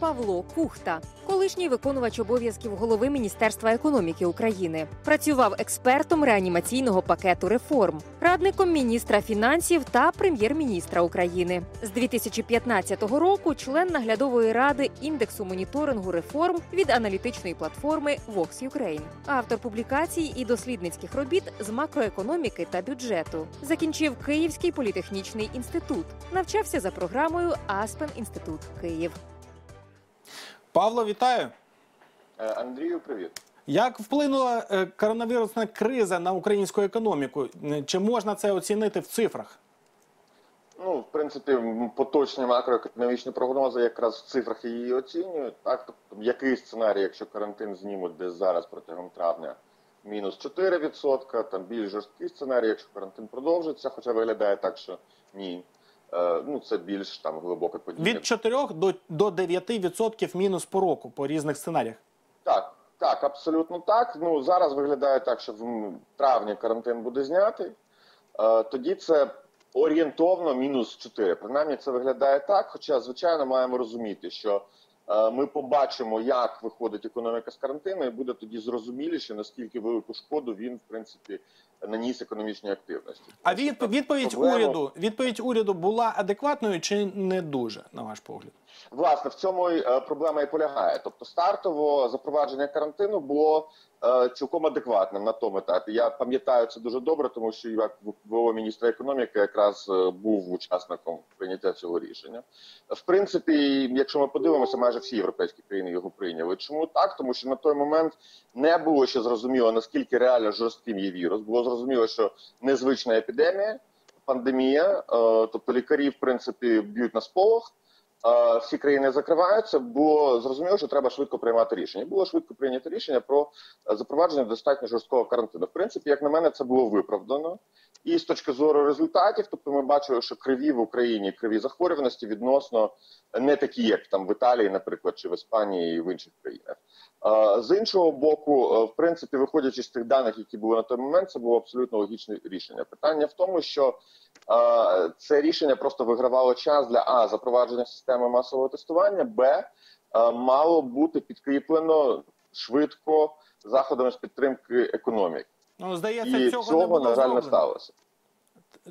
Павло Кухта, колишній виконувач обов'язків голови Міністерства економіки України. Працював експертом реанімаційного пакету реформ, радником міністра фінансів та прем'єр-міністра України. З 2015 року член наглядової ради індексу моніторингу реформ від аналітичної платформи Vox Ukraine. автор публікацій і дослідницьких робіт з макроекономіки та бюджету. Закінчив Київський політехнічний інститут, навчався за програмою Аспен Інститут Київ. Павло, вітаю. Е, Андрію, привіт. Як вплинула е, коронавірусна криза на українську економіку? Е, Чи можна це оцінити в цифрах? Ну, в принципі, поточні макроекономічні прогнози якраз в цифрах її оцінюють. Так, тобто, який сценарій, якщо карантин знімуть десь зараз протягом травня, мінус 4%, там більш жорсткий сценарій, якщо карантин продовжиться, хоча виглядає так, що ні. Е, ну, це більш там глибоке падіння. Від 4 до, до 9% мінус по року по різних сценаріях. Так, так, абсолютно так. Ну зараз виглядає так, що в травні карантин буде знятий. Е, тоді це орієнтовно мінус 4. Принаймні це виглядає так. Хоча, звичайно, маємо розуміти, що ми побачимо, як виходить економіка з карантину, і буде тоді зрозуміліше, наскільки велику шкоду він, в принципі, наніс економічній активності. А від, відповідь Проблема- уряду відповідь уряду була адекватною чи не дуже, на ваш погляд? Власне, в цьому е, проблема і полягає. Тобто, стартово запровадження карантину було е, цілком адекватним на тому етапі. Я пам'ятаю це дуже добре, тому що як ВО міністра економіки якраз е, був учасником прийняття цього рішення. В принципі, якщо ми подивимося, майже всі європейські країни його прийняли. Чому так? Тому що на той момент не було ще зрозуміло наскільки реально жорстким є вірус. Було зрозуміло, що незвична епідемія, пандемія, тобто лікарі, в принципі, б'ють на сполох. Всі країни закриваються, було зрозуміло, що треба швидко приймати рішення. Було швидко прийнято рішення про е, запровадження достатньо жорсткого карантину. В принципі, як на мене, це було виправдано. І з точки зору результатів, тобто ми бачили, що криві в Україні криві захворюваності відносно не такі, як там в Італії, наприклад, чи в Іспанії і в інших країнах. З іншого боку, е, в принципі, виходячи з тих даних, які були на той момент, це було абсолютно логічне рішення. Питання в тому, що е, це рішення просто вигравало час для а запровадження системи масового тестування, б е, мало бути підкріплено швидко заходами з підтримки економіки. Ну здається, І цього, цього, не було на жаль, не сталося.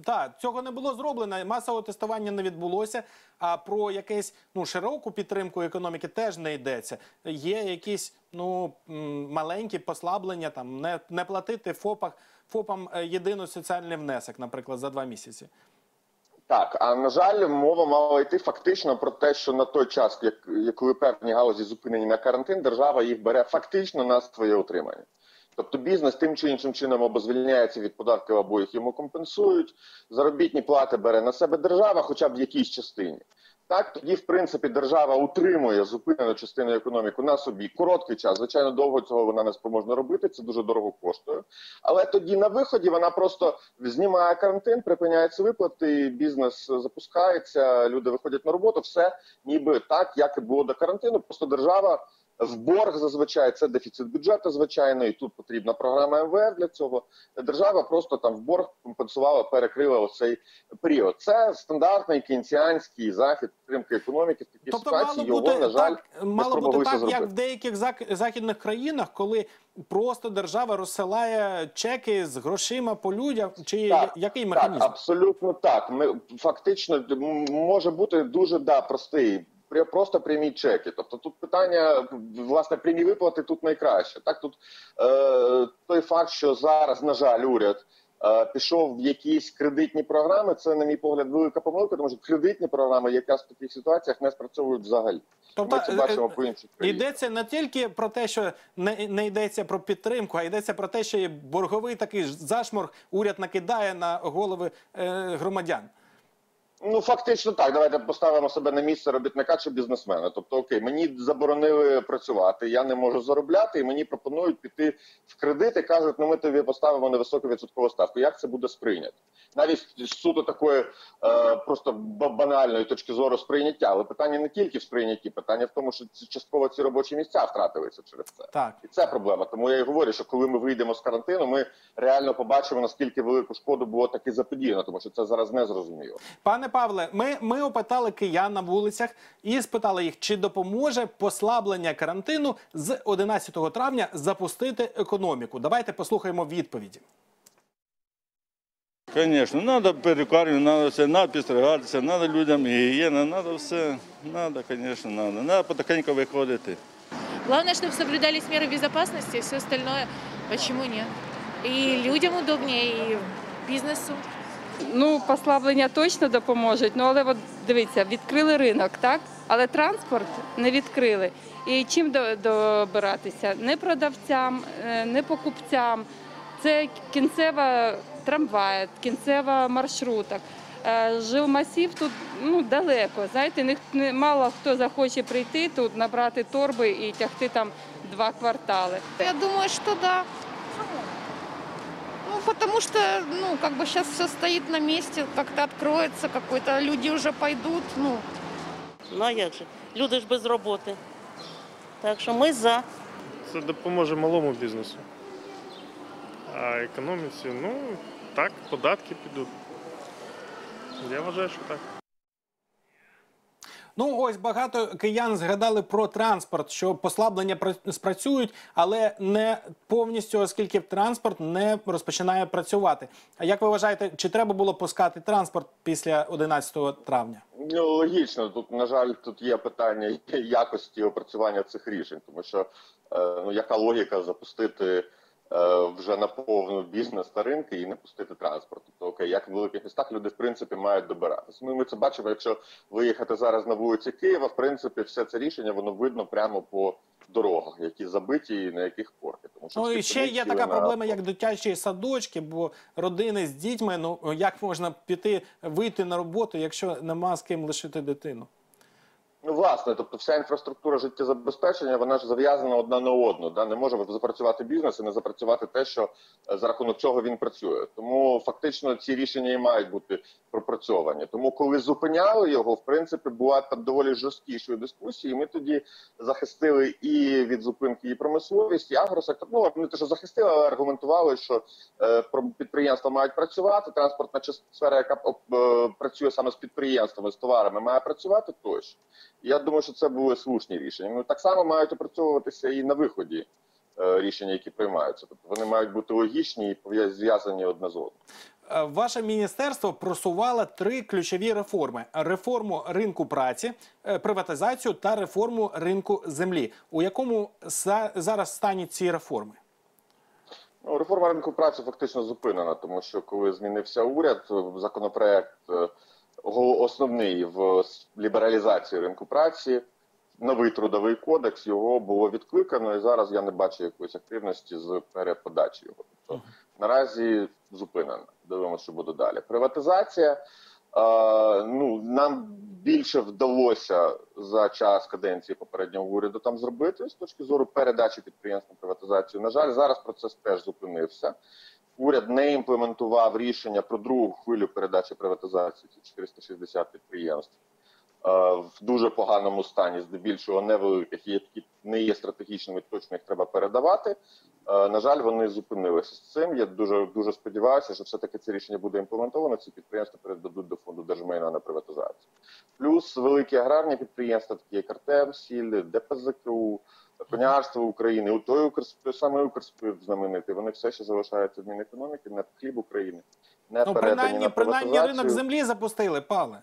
Так, цього не було зроблено. Масового тестування не відбулося. А про якесь ну широку підтримку економіки теж не йдеться. Є якісь ну маленькі послаблення, там не, не платити ФОПах ФОПам е, єдиний соціальний внесок, наприклад, за два місяці. Так, а на жаль, мова мала йти фактично про те, що на той час, як, коли певні галузі зупинені на карантин, держава їх бере фактично на своє утримання. Тобто бізнес тим чи іншим чином або звільняється від податків, або їх йому компенсують. Заробітні плати бере на себе держава, хоча б в якійсь частині. Так, тоді, в принципі, держава утримує зупинену частину економіки на собі короткий час. Звичайно, довго цього вона не спроможна робити. Це дуже дорого коштує. Але тоді на виході вона просто знімає карантин, припиняється виплати, бізнес запускається, люди виходять на роботу. Все ніби так, як і було до карантину. Просто держава в борг зазвичай це дефіцит бюджету, звичайно, і тут потрібна програма МВФ для цього. Держава просто там в борг компенсувала, перекрила оцей період. Це стандартний кінціанський захід підтримки економіки. В такій Тобто ситуації мало його бути на жаль так, не мало бути так, зробити. як в деяких західних країнах, коли просто держава розсилає чеки з грошима по людям, чи Так, який Так, механізм? абсолютно так. Ми фактично може бути дуже да простий. Просто прямі чеки. Тобто тут питання власне прямі виплати тут найкраще. Так тут е, той факт, що зараз, на жаль, уряд е, пішов в якісь кредитні програми. Це, на мій погляд, велика помилка, тому що кредитні програми якраз в таких ситуаціях не спрацьовують взагалі. Тобто Ми це е, бачимо е, по інших країнах. Йдеться не тільки про те, що не, не йдеться про підтримку, а йдеться про те, що є борговий такий зашморг уряд накидає на голови е, громадян. Ну, фактично так. Давайте поставимо себе на місце робітника чи бізнесмена. Тобто, окей, мені заборонили працювати, я не можу заробляти, і мені пропонують піти в кредит і кажуть, ну ми тобі поставимо невисоку відсоткову ставку. Як це буде сприйнято? Навіть суто такої е, просто ба- банальної точки зору сприйняття. Але питання не тільки в сприйнятті, питання в тому, що ці- частково ці робочі місця втратилися через це. Так. І це проблема. Тому я і говорю, що коли ми вийдемо з карантину, ми реально побачимо наскільки велику шкоду було таки заподіяно, тому що це зараз не зрозуміло. Пане Пане Павле, ми, ми опитали киян на вулицях і спитали їх, чи допоможе послаблення карантину з 11 травня запустити економіку. Давайте послухаємо відповіді. Звісно, треба перукарню, треба все, треба підстригатися, треба людям гігієна, треба все. Треба, звісно, треба. Треба потихеньку виходити. Главное, чтобы соблюдались меры безопасности, и все остальное, почему нет? И людям удобнее, и бизнесу. Ну, послаблення точно допоможуть. Ну, але от дивіться, відкрили ринок, так? Але транспорт не відкрили. І чим до- добиратися? Не продавцям, е, не покупцям. Це кінцева трамвай, кінцева маршруток. Е, Жилмасів тут ну, далеко. Знаєте, не, мало хто захоче прийти тут, набрати торби і тягти там два квартали. Я думаю, что да. Ну, потому что, ну, как бы сейчас все стоит на месте, как-то откроется какой-то, люди уже пойдут, ну, Ну а як же? Люди ж без роботи. Так що ми за. Це допоможе малому бізнесу. А економіці, ну так, податки підуть. Я вважаю, що так. Ну ось багато киян згадали про транспорт, що послаблення пра- спрацюють, але не повністю, оскільки транспорт не розпочинає працювати. А як ви вважаєте, чи треба було пускати транспорт після 11 травня? Ну, логічно, тут, на жаль, тут є питання якості опрацювання цих рішень, тому що е, ну, яка логіка запустити вже на повну бізнес та ринки і не пустити транспорт. Тобто, окей, як в великих містах люди в принципі мають добиратися. Ну, ми це бачимо, якщо виїхати зараз на вулиці Києва, в принципі, все це рішення воно видно прямо по дорогах, які забиті і на яких корки. Тому що Ну і ще є така на- проблема, як дитячі садочки, бо родини з дітьми. Ну як можна піти вийти на роботу, якщо нема з ким лишити дитину? Ну, власне, тобто вся інфраструктура життєзабезпечення, вона ж зав'язана одна на одну. Да? Не може запрацювати бізнес і не запрацювати те, що е, за рахунок чого він працює. Тому фактично ці рішення і мають бути пропрацьовані. Тому, коли зупиняли його, в принципі, була там доволі жорсткішою дискусії. Ми тоді захистили і від зупинки і промисловість, і агросектор. Ну не те, що захистили, але аргументували, що е, підприємства мають працювати. Транспортна сфера, яка е, працює саме з підприємствами, з товарами, має працювати тощо. Я думаю, що це були слушні рішення. Ну так само мають опрацьовуватися і на виході е, рішення, які приймаються. Тобто вони мають бути логічні і пов'я- зв'язані одне з одним. Е, Ваше міністерство просувало три ключові реформи: реформу ринку праці, е, приватизацію та реформу ринку землі. У якому зараз стані ці реформи? Ну, реформа ринку праці фактично зупинена, тому що коли змінився уряд, законопроект е, основний в лібералізації ринку праці, новий трудовий кодекс, його було відкликано, і зараз я не бачу якоїсь активності з переподачі його. Тобто наразі зупинена. Дивимося, що буде далі. Приватизація. Е, ну, нам більше вдалося за час каденції попереднього уряду там зробити з точки зору передачі підприємств на приватизацію. На жаль, зараз процес теж зупинився. Уряд не імплементував рішення про другу хвилю передачі приватизації. Це 460 підприємств е, в дуже поганому стані, здебільшого невеликих, які не є стратегічними, точно їх треба передавати. Е, На жаль, вони зупинилися з цим. Я дуже дуже сподіваюся, що все-таки це рішення буде імплементовано. Ці підприємства передадуть до фонду держмайна на приватизацію. Плюс великі аграрні підприємства, такі як Артем, Сіль, ДПЗКУ, Конярство України, у той Укрсп, той самий Укрспирт знаменитий. Вони все ще залишаються в Мінекономіки, не хліб України, не Ну, передані принаймні, на принаймні ринок землі запустили, Павле.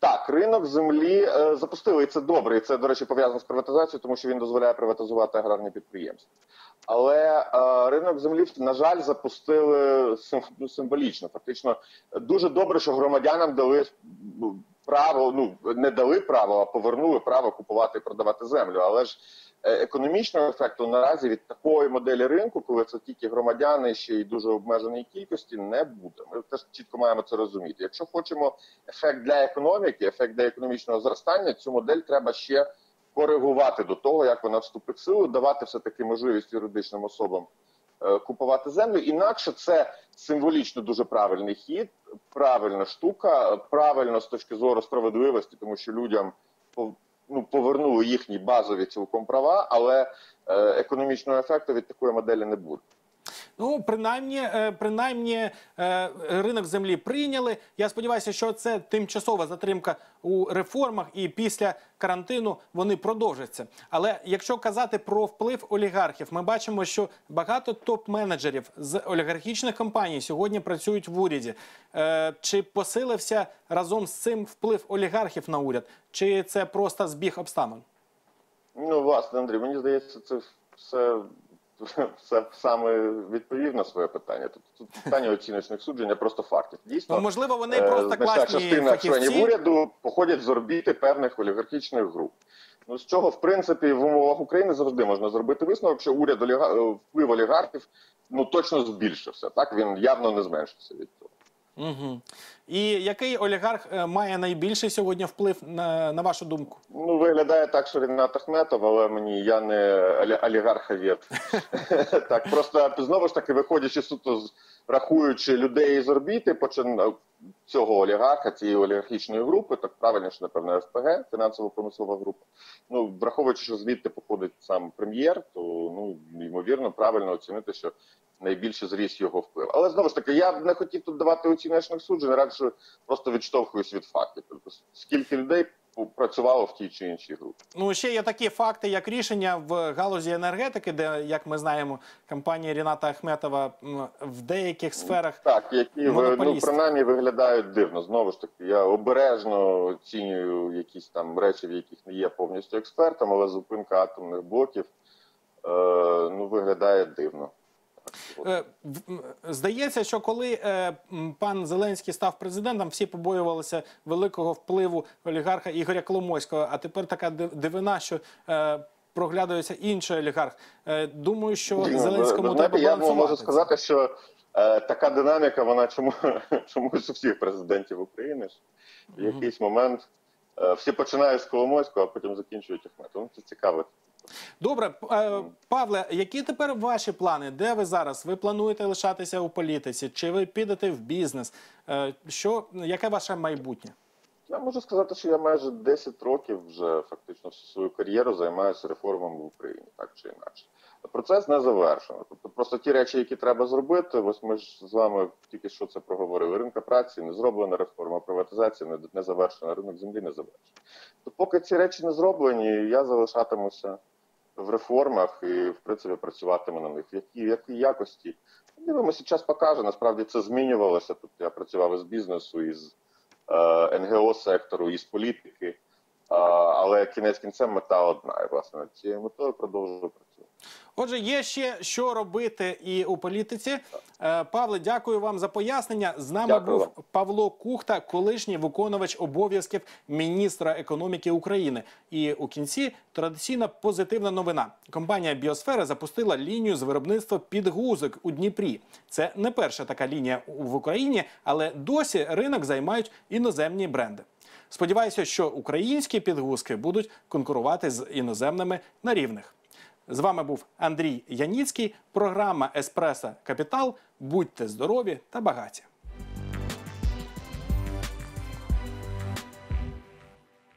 Так, ринок землі е, запустили, і це добре. І це, до речі, пов'язано з приватизацією, тому що він дозволяє приватизувати аграрні підприємства. Але е, ринок землі, на жаль, запустили ну, символічно. Фактично, дуже добре, що громадянам дали право, ну не дали право, а повернули право купувати і продавати землю. Але ж економічного ефекту наразі від такої моделі ринку, коли це тільки громадяни ще й дуже обмеженій кількості, не буде. Ми теж чітко маємо це розуміти. Якщо хочемо ефект для економіки, ефект для економічного зростання, цю модель треба ще коригувати до того, як вона вступить в силу, давати все таки можливість юридичним особам е, купувати землю. Інакше це символічно дуже правильний хід, правильна штука, правильно з точки зору справедливості, тому що людям ну, повернули їхні базові цілком права, але е, економічного ефекту від такої моделі не буде. Ну, принаймні, е, принаймні е, ринок землі прийняли. Я сподіваюся, що це тимчасова затримка у реформах, і після карантину вони продовжаться. Але якщо казати про вплив олігархів, ми бачимо, що багато топ-менеджерів з олігархічних компаній сьогодні працюють в уряді. Е, Чи посилився разом з цим вплив олігархів на уряд, чи це просто збіг обставин? Ну, власне, Андрій, мені здається, це все, все саме відповів на своє питання. Тут, тут питання оціночних суджень, а просто фактів. Дійсно, Ну, можливо, вони е, просто класні частина членів уряду походять з орбіти певних олігархічних груп. Ну, з чого, в принципі, в умовах України завжди можна зробити висновок, що уряд оліга... е, вплив олігархів ну, точно збільшився. Так, він явно не зменшився від цього. Угу. І який олігарх е, має найбільший сьогодні вплив на, на вашу думку? Ну, виглядає так, що Рінат Ахметов, але мені я не олі- олігарховєд. так, просто знову ж таки, виходячи суто рахуючи людей з орбіти, почин цього олігарха, цієї олігархічної групи, так правильніше, напевно, ФПГ, фінансово-промислова група. Ну, враховуючи, що звідти походить сам прем'єр, то ну ймовірно правильно оцінити, що найбільше зріс його вплив. Але знову ж таки, я б не хотів тут давати оціночних суджень, радше просто відштовхуюсь від фактів. Тобто, скільки людей працювало в тій чи іншій групі. Ну ще є такі факти, як рішення в галузі енергетики, де, як ми знаємо, компанія Ріната Ахметова в деяких сферах Так, які ну, принаймні виглядають дивно. Знову ж таки, я обережно оцінюю якісь там речі, в яких не є повністю експертом, але зупинка атомних блоків е, ну, виглядає дивно. Е, Здається, що коли е, пан Зеленський став президентом, всі побоювалися великого впливу олігарха Ігоря Коломойського. А тепер така дивина, що е, проглядується інший олігарх. Думаю, що Ну, Зеленському ви треба знаєте, я балансувати. можу сказати, що е, така динаміка, вона чому, чомусь у всіх президентів України. В якийсь момент е, всі починають з Коломойського, а потім закінчують Ахметом. Ну, це цікаво. Добре, е, Павле, які тепер ваші плани? Де ви зараз? Ви плануєте лишатися у політиці? Чи ви підете в бізнес? Е, Що яке ваше майбутнє? Я можу сказати, що я майже 10 років вже фактично всю свою кар'єру займаюся реформами в Україні, так чи інакше. Процес не завершено. Тобто просто ті речі, які треба зробити, ось ми ж з вами тільки що це проговорили. Ринка праці не зроблена реформа, приватизація не, не завершена, ринок землі не завершений. То поки ці речі не зроблені, я залишатимуся в реформах і, в принципі, працюватиме на них. В якій, якості? Дивимося, час покаже. Насправді це змінювалося. Тут я працював із бізнесу, із е, НГО сектору, із політики. е, але кінець кінцем мета одна. І власне цією метою продовжую працювати. Отже, є ще що робити і у політиці. Е, Павле, дякую вам за пояснення. З нами Дякую був Павло Кухта, колишній виконувач обов'язків міністра економіки України. І у кінці традиційна позитивна новина. Компанія Біосфера запустила лінію з виробництва підгузок у Дніпрі. Це не перша така лінія в Україні, але досі ринок займають іноземні бренди. Сподіваюся, що українські підгузки будуть конкурувати з іноземними на рівних. З вами був Андрій Яніцький. Програма Еспреса Капітал. Будьте здорові та багаті.